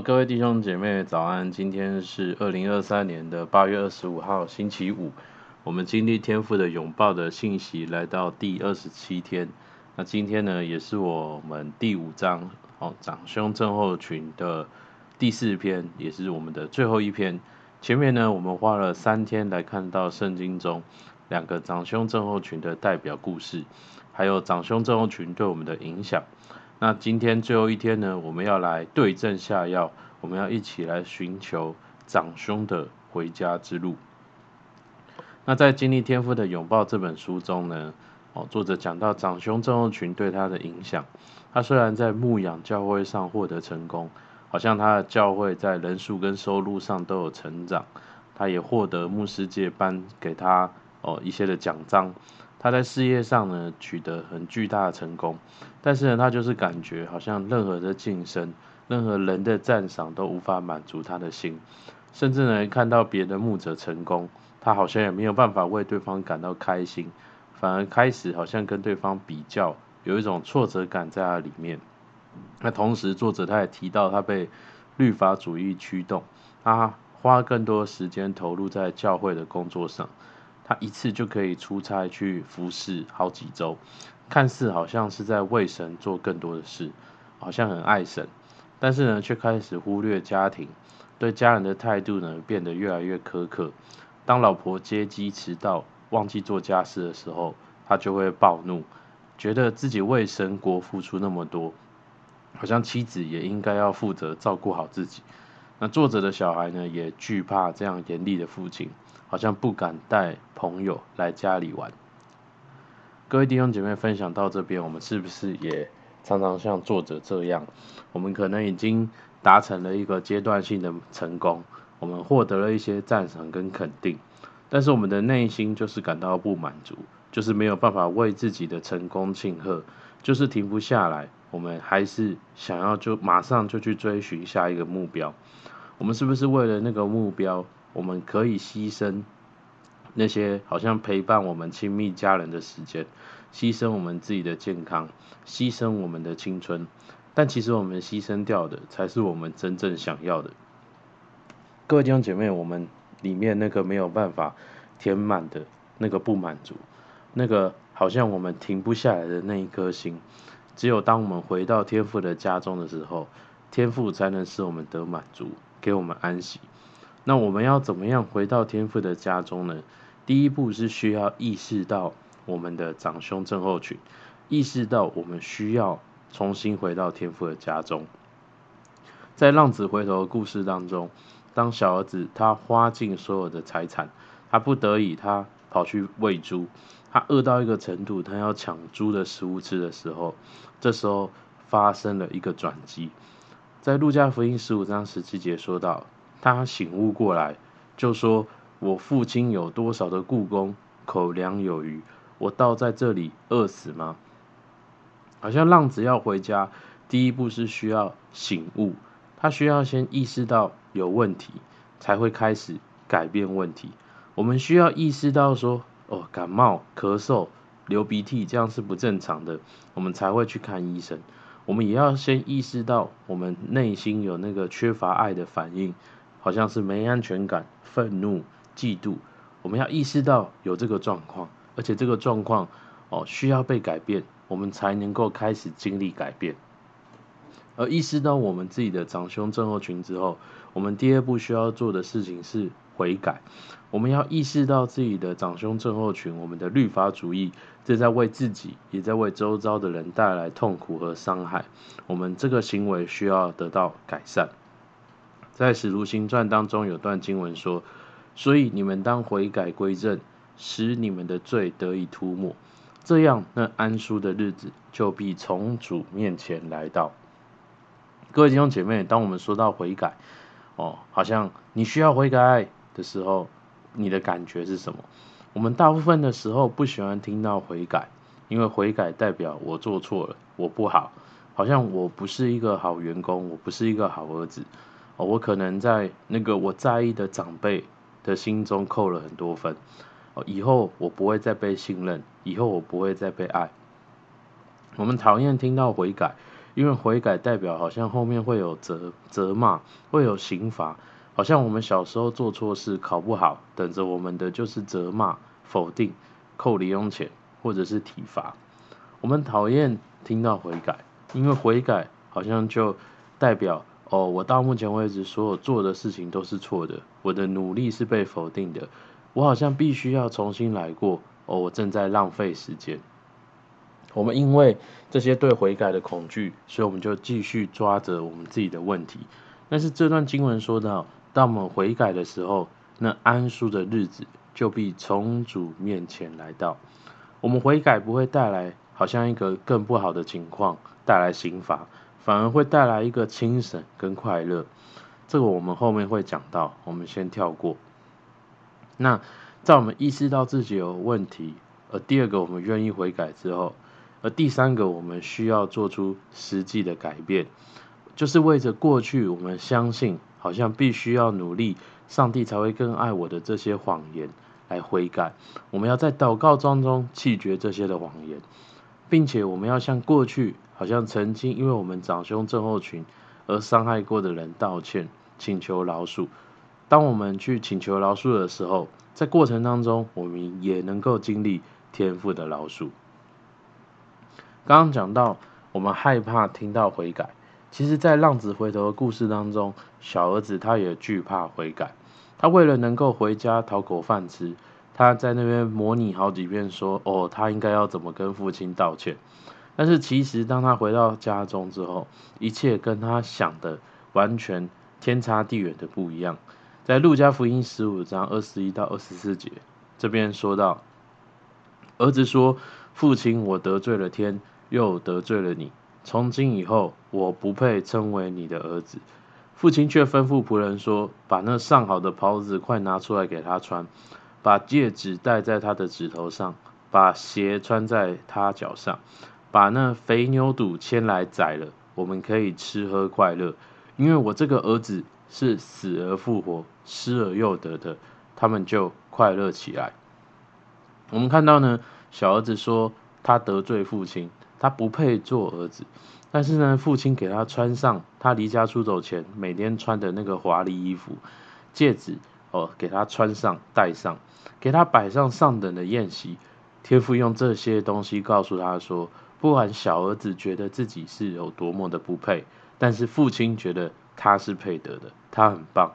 各位弟兄姐妹，早安！今天是二零二三年的八月二十五号，星期五。我们经历天赋的拥抱的信息来到第二十七天。那今天呢，也是我们第五章哦，长兄症候群的第四篇，也是我们的最后一篇。前面呢，我们花了三天来看到圣经中两个长兄症候群的代表故事，还有长兄症候群对我们的影响。那今天最后一天呢，我们要来对症下药，我们要一起来寻求长兄的回家之路。那在《经历天赋的拥抱》这本书中呢，哦，作者讲到长兄症候群对他的影响。他虽然在牧养教会上获得成功，好像他的教会在人数跟收入上都有成长，他也获得牧师界颁给他哦一些的奖章。他在事业上呢取得很巨大的成功，但是呢，他就是感觉好像任何的晋升、任何人的赞赏都无法满足他的心，甚至呢，看到别的牧者成功，他好像也没有办法为对方感到开心，反而开始好像跟对方比较，有一种挫折感在他里面。那同时，作者他也提到，他被律法主义驱动，他花更多时间投入在教会的工作上。一次就可以出差去服侍好几周，看似好像是在为神做更多的事，好像很爱神，但是呢，却开始忽略家庭，对家人的态度呢变得越来越苛刻。当老婆接机迟到，忘记做家事的时候，他就会暴怒，觉得自己为神国付出那么多，好像妻子也应该要负责照顾好自己。那作者的小孩呢，也惧怕这样严厉的父亲。好像不敢带朋友来家里玩。各位弟兄姐妹，分享到这边，我们是不是也常常像作者这样？我们可能已经达成了一个阶段性的成功，我们获得了一些赞赏跟肯定，但是我们的内心就是感到不满足，就是没有办法为自己的成功庆贺，就是停不下来。我们还是想要就马上就去追寻下一个目标。我们是不是为了那个目标？我们可以牺牲那些好像陪伴我们亲密家人的时间，牺牲我们自己的健康，牺牲我们的青春，但其实我们牺牲掉的才是我们真正想要的。各位弟兄姐妹，我们里面那个没有办法填满的那个不满足，那个好像我们停不下来的那一颗心，只有当我们回到天父的家中的时候，天父才能使我们得满足，给我们安息。那我们要怎么样回到天父的家中呢？第一步是需要意识到我们的长兄症候群，意识到我们需要重新回到天父的家中。在浪子回头的故事当中，当小儿子他花尽所有的财产，他不得已他跑去喂猪，他饿到一个程度，他要抢猪的食物吃的时候，这时候发生了一个转机。在路加福音十五章十七节说到。他醒悟过来，就说：“我父亲有多少的雇工，口粮有余，我倒在这里饿死吗？”好像浪子要回家，第一步是需要醒悟，他需要先意识到有问题，才会开始改变问题。我们需要意识到说：“哦，感冒、咳嗽、流鼻涕，这样是不正常的。”我们才会去看医生。我们也要先意识到，我们内心有那个缺乏爱的反应。好像是没安全感、愤怒、嫉妒，我们要意识到有这个状况，而且这个状况哦需要被改变，我们才能够开始经历改变。而意识到我们自己的长兄症候群之后，我们第二步需要做的事情是悔改。我们要意识到自己的长兄症候群，我们的律法主义正在为自己，也在为周遭的人带来痛苦和伤害。我们这个行为需要得到改善。在《使徒行传》当中有段经文说：“所以你们当悔改归正，使你们的罪得以涂抹，这样那安舒的日子就必从主面前来到。”各位弟兄姐妹，当我们说到悔改，哦，好像你需要悔改的时候，你的感觉是什么？我们大部分的时候不喜欢听到悔改，因为悔改代表我做错了，我不好，好像我不是一个好员工，我不是一个好儿子。哦，我可能在那个我在意的长辈的心中扣了很多分。哦，以后我不会再被信任，以后我不会再被爱。我们讨厌听到悔改，因为悔改代表好像后面会有责责骂，会有刑罚，好像我们小时候做错事考不好，等着我们的就是责骂、否定、扣零用钱或者是体罚。我们讨厌听到悔改，因为悔改好像就代表哦，我到目前为止所有做的事情都是错的，我的努力是被否定的，我好像必须要重新来过哦，我正在浪费时间。我们因为这些对悔改的恐惧，所以我们就继续抓着我们自己的问题。但是这段经文说到，当我们悔改的时候，那安舒的日子就必从主面前来到。我们悔改不会带来好像一个更不好的情况，带来刑罚，反而会带来一个轻省跟快乐。这个我们后面会讲到，我们先跳过。那在我们意识到自己有问题，而第二个我们愿意悔改之后。而第三个，我们需要做出实际的改变，就是为着过去我们相信好像必须要努力，上帝才会更爱我的这些谎言来悔改。我们要在祷告当中弃绝这些的谎言，并且我们要向过去好像曾经因为我们长兄症候群而伤害过的人道歉，请求饶恕。当我们去请求饶恕的时候，在过程当中，我们也能够经历天赋的饶恕。刚刚讲到，我们害怕听到悔改。其实，在浪子回头的故事当中，小儿子他也惧怕悔改。他为了能够回家讨口饭吃，他在那边模拟好几遍，说：“哦，他应该要怎么跟父亲道歉。”但是，其实当他回到家中之后，一切跟他想的完全天差地远的不一样。在路加福音十五章二十一到二十四节，这边说到，儿子说：“父亲，我得罪了天。”又得罪了你，从今以后我不配称为你的儿子。父亲却吩咐仆人说：“把那上好的袍子快拿出来给他穿，把戒指戴在他的指头上，把鞋穿在他脚上，把那肥牛肚牵来宰了，我们可以吃喝快乐。因为我这个儿子是死而复活，失而又得的，他们就快乐起来。”我们看到呢，小儿子说他得罪父亲。他不配做儿子，但是呢，父亲给他穿上他离家出走前每天穿的那个华丽衣服，戒指哦，给他穿上戴上，给他摆上上等的宴席。天父用这些东西告诉他说，不管小儿子觉得自己是有多么的不配，但是父亲觉得他是配得的，他很棒。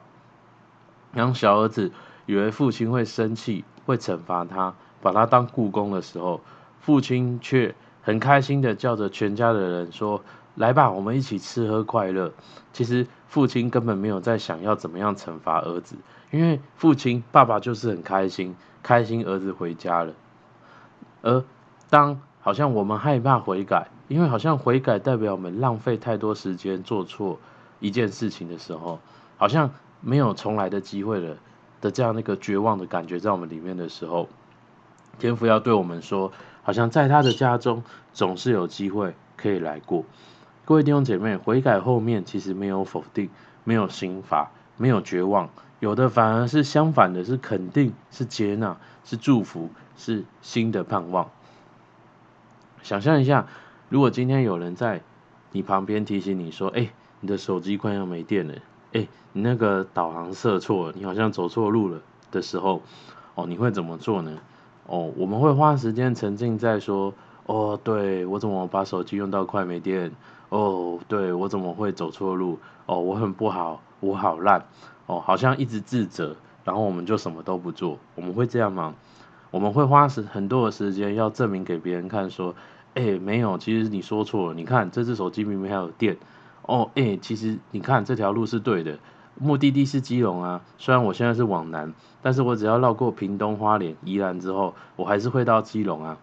当小儿子以为父亲会生气，会惩罚他，把他当雇工的时候，父亲却。很开心的叫着全家的人说：“来吧，我们一起吃喝快乐。”其实父亲根本没有在想要怎么样惩罚儿子，因为父亲爸爸就是很开心，开心儿子回家了。而当好像我们害怕悔改，因为好像悔改代表我们浪费太多时间做错一件事情的时候，好像没有重来的机会了的这样那个绝望的感觉在我们里面的时候，天父要对我们说。好像在他的家中总是有机会可以来过。各位弟兄姐妹，悔改后面其实没有否定，没有刑罚，没有绝望，有的反而是相反的，是肯定，是接纳，是祝福，是新的盼望。想象一下，如果今天有人在你旁边提醒你说：“哎，你的手机快要没电了，哎，你那个导航设错了，你好像走错路了”的时候，哦，你会怎么做呢？哦，我们会花时间沉浸在说，哦，对，我怎么把手机用到快没电？哦，对，我怎么会走错路？哦，我很不好，我好烂，哦，好像一直自责，然后我们就什么都不做。我们会这样吗？我们会花时很多的时间要证明给别人看，说，哎，没有，其实你说错了，你看这只手机明明还有电。哦，哎，其实你看这条路是对的。目的地是基隆啊，虽然我现在是往南，但是我只要绕过屏东、花莲、宜兰之后，我还是会到基隆啊。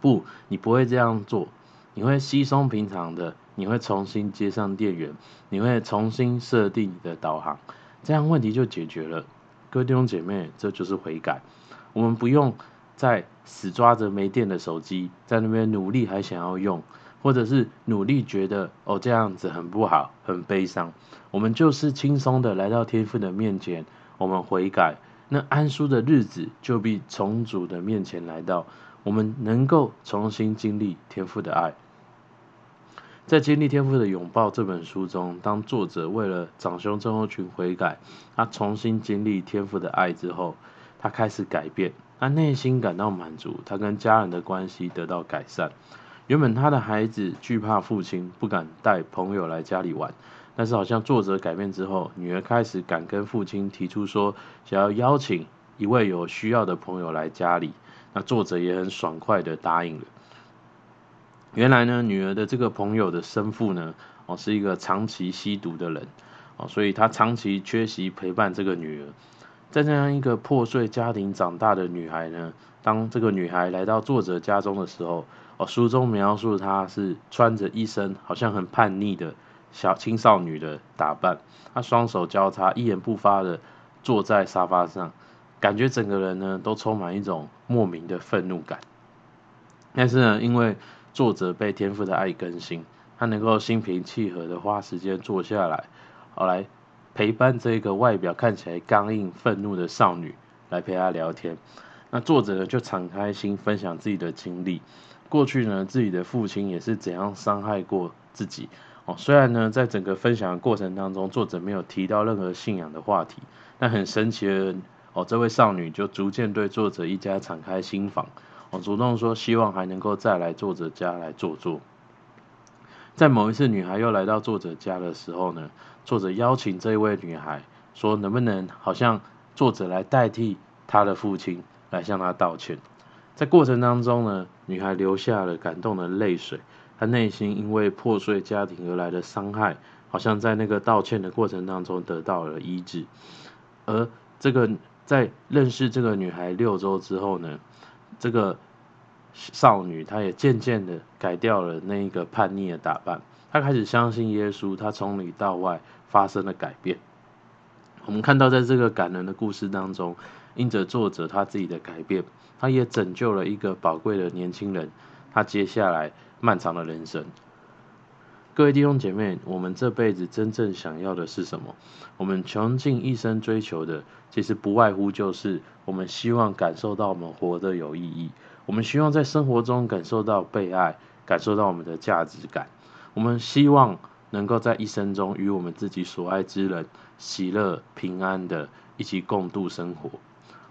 不，你不会这样做，你会稀松平常的，你会重新接上电源，你会重新设定你的导航，这样问题就解决了。各位弟兄姐妹，这就是悔改，我们不用再死抓着没电的手机，在那边努力还想要用。或者是努力觉得哦，这样子很不好，很悲伤，我们就是轻松的来到天父的面前，我们悔改，那安舒的日子就必从主的面前来到，我们能够重新经历天父的爱。在《经历天父的拥抱》这本书中，当作者为了长兄症候群悔改，他重新经历天父的爱之后，他开始改变，他内心感到满足，他跟家人的关系得到改善。原本他的孩子惧怕父亲，不敢带朋友来家里玩，但是好像作者改变之后，女儿开始敢跟父亲提出说，想要邀请一位有需要的朋友来家里，那作者也很爽快的答应了。原来呢，女儿的这个朋友的生父呢，哦，是一个长期吸毒的人，哦，所以他长期缺席陪伴这个女儿。在这样一个破碎家庭长大的女孩呢，当这个女孩来到作者家中的时候，哦，书中描述她是穿着一身好像很叛逆的小青少女的打扮，她双手交叉，一言不发的坐在沙发上，感觉整个人呢都充满一种莫名的愤怒感。但是呢，因为作者被天父的爱更新，他能够心平气和的花时间坐下来，好来陪伴这个外表看起来刚硬、愤怒的少女，来陪她聊天。那作者呢就敞开心分享自己的经历，过去呢自己的父亲也是怎样伤害过自己哦。虽然呢在整个分享的过程当中，作者没有提到任何信仰的话题，但很神奇的哦，这位少女就逐渐对作者一家敞开心房。哦主动说，希望还能够再来作者家来坐坐。在某一次，女孩又来到作者家的时候呢，作者邀请这位女孩说，能不能好像作者来代替她的父亲来向她道歉。在过程当中呢，女孩流下了感动的泪水，她内心因为破碎家庭而来的伤害，好像在那个道歉的过程当中得到了医治。而这个在认识这个女孩六周之后呢，这个少女，她也渐渐的改掉了那一个叛逆的打扮，她开始相信耶稣，她从里到外发生了改变。我们看到，在这个感人的故事当中，因着作者他自己的改变，他也拯救了一个宝贵的年轻人，他接下来漫长的人生。各位弟兄姐妹，我们这辈子真正想要的是什么？我们穷尽一生追求的，其实不外乎就是我们希望感受到我们活得有意义，我们希望在生活中感受到被爱，感受到我们的价值感。我们希望能够在一生中与我们自己所爱之人喜乐平安的一起共度生活。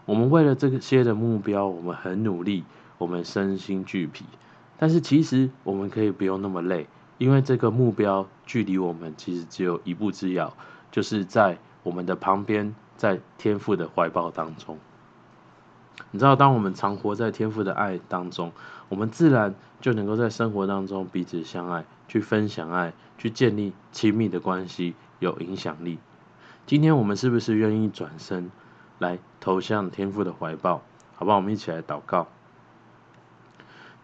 我们为了这些的目标，我们很努力，我们身心俱疲。但是其实我们可以不用那么累。因为这个目标距离我们其实只有一步之遥，就是在我们的旁边，在天父的怀抱当中。你知道，当我们常活在天父的爱当中，我们自然就能够在生活当中彼此相爱，去分享爱，去建立亲密的关系，有影响力。今天我们是不是愿意转身来投向天父的怀抱？好不好？我们一起来祷告。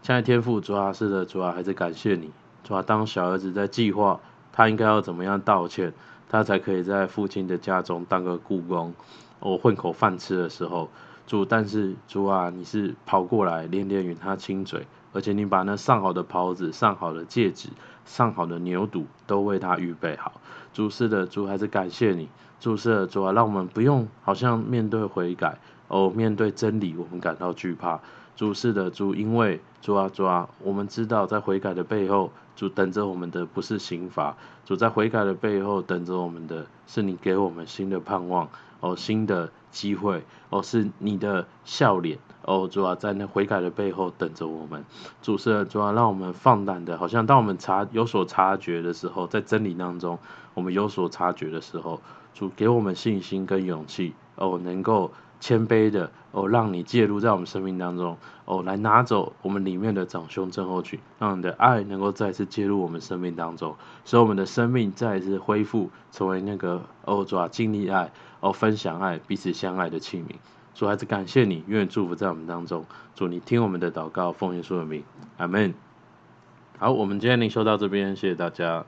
亲爱的天父，主啊，是的，主啊，还是感谢你。主啊，当小儿子在计划他应该要怎么样道歉，他才可以在父亲的家中当个雇工，哦，混口饭吃的时候，主，但是主啊，你是跑过来连连与他亲嘴，而且你把那上好的袍子、上好的戒指、上好的牛肚都为他预备好。主是的，主还是感谢你，主是的，主啊，让我们不用好像面对悔改，哦，面对真理，我们感到惧怕。主是的，主，因为主啊，主啊，我们知道在悔改的背后，主等着我们的不是刑罚，主在悔改的背后等着我们的是你给我们新的盼望哦，新的机会哦，是你的笑脸哦，主要，在那悔改的背后等着我们。主是，主要，让我们放胆的，好像当我们察有所察觉的时候，在真理当中，我们有所察觉的时候，主给我们信心跟勇气哦，能够。谦卑的哦，让你介入在我们生命当中哦，来拿走我们里面的长兄症候群，让你的爱能够再次介入我们生命当中，使我们的生命再一次恢复，成为那个哦主啊，经历爱哦，分享爱，彼此相爱的器皿。主还是感谢你，愿祝福在我们当中。主你听我们的祷告，奉耶稣的名，阿门。好，我们今天灵修到这边，谢谢大家。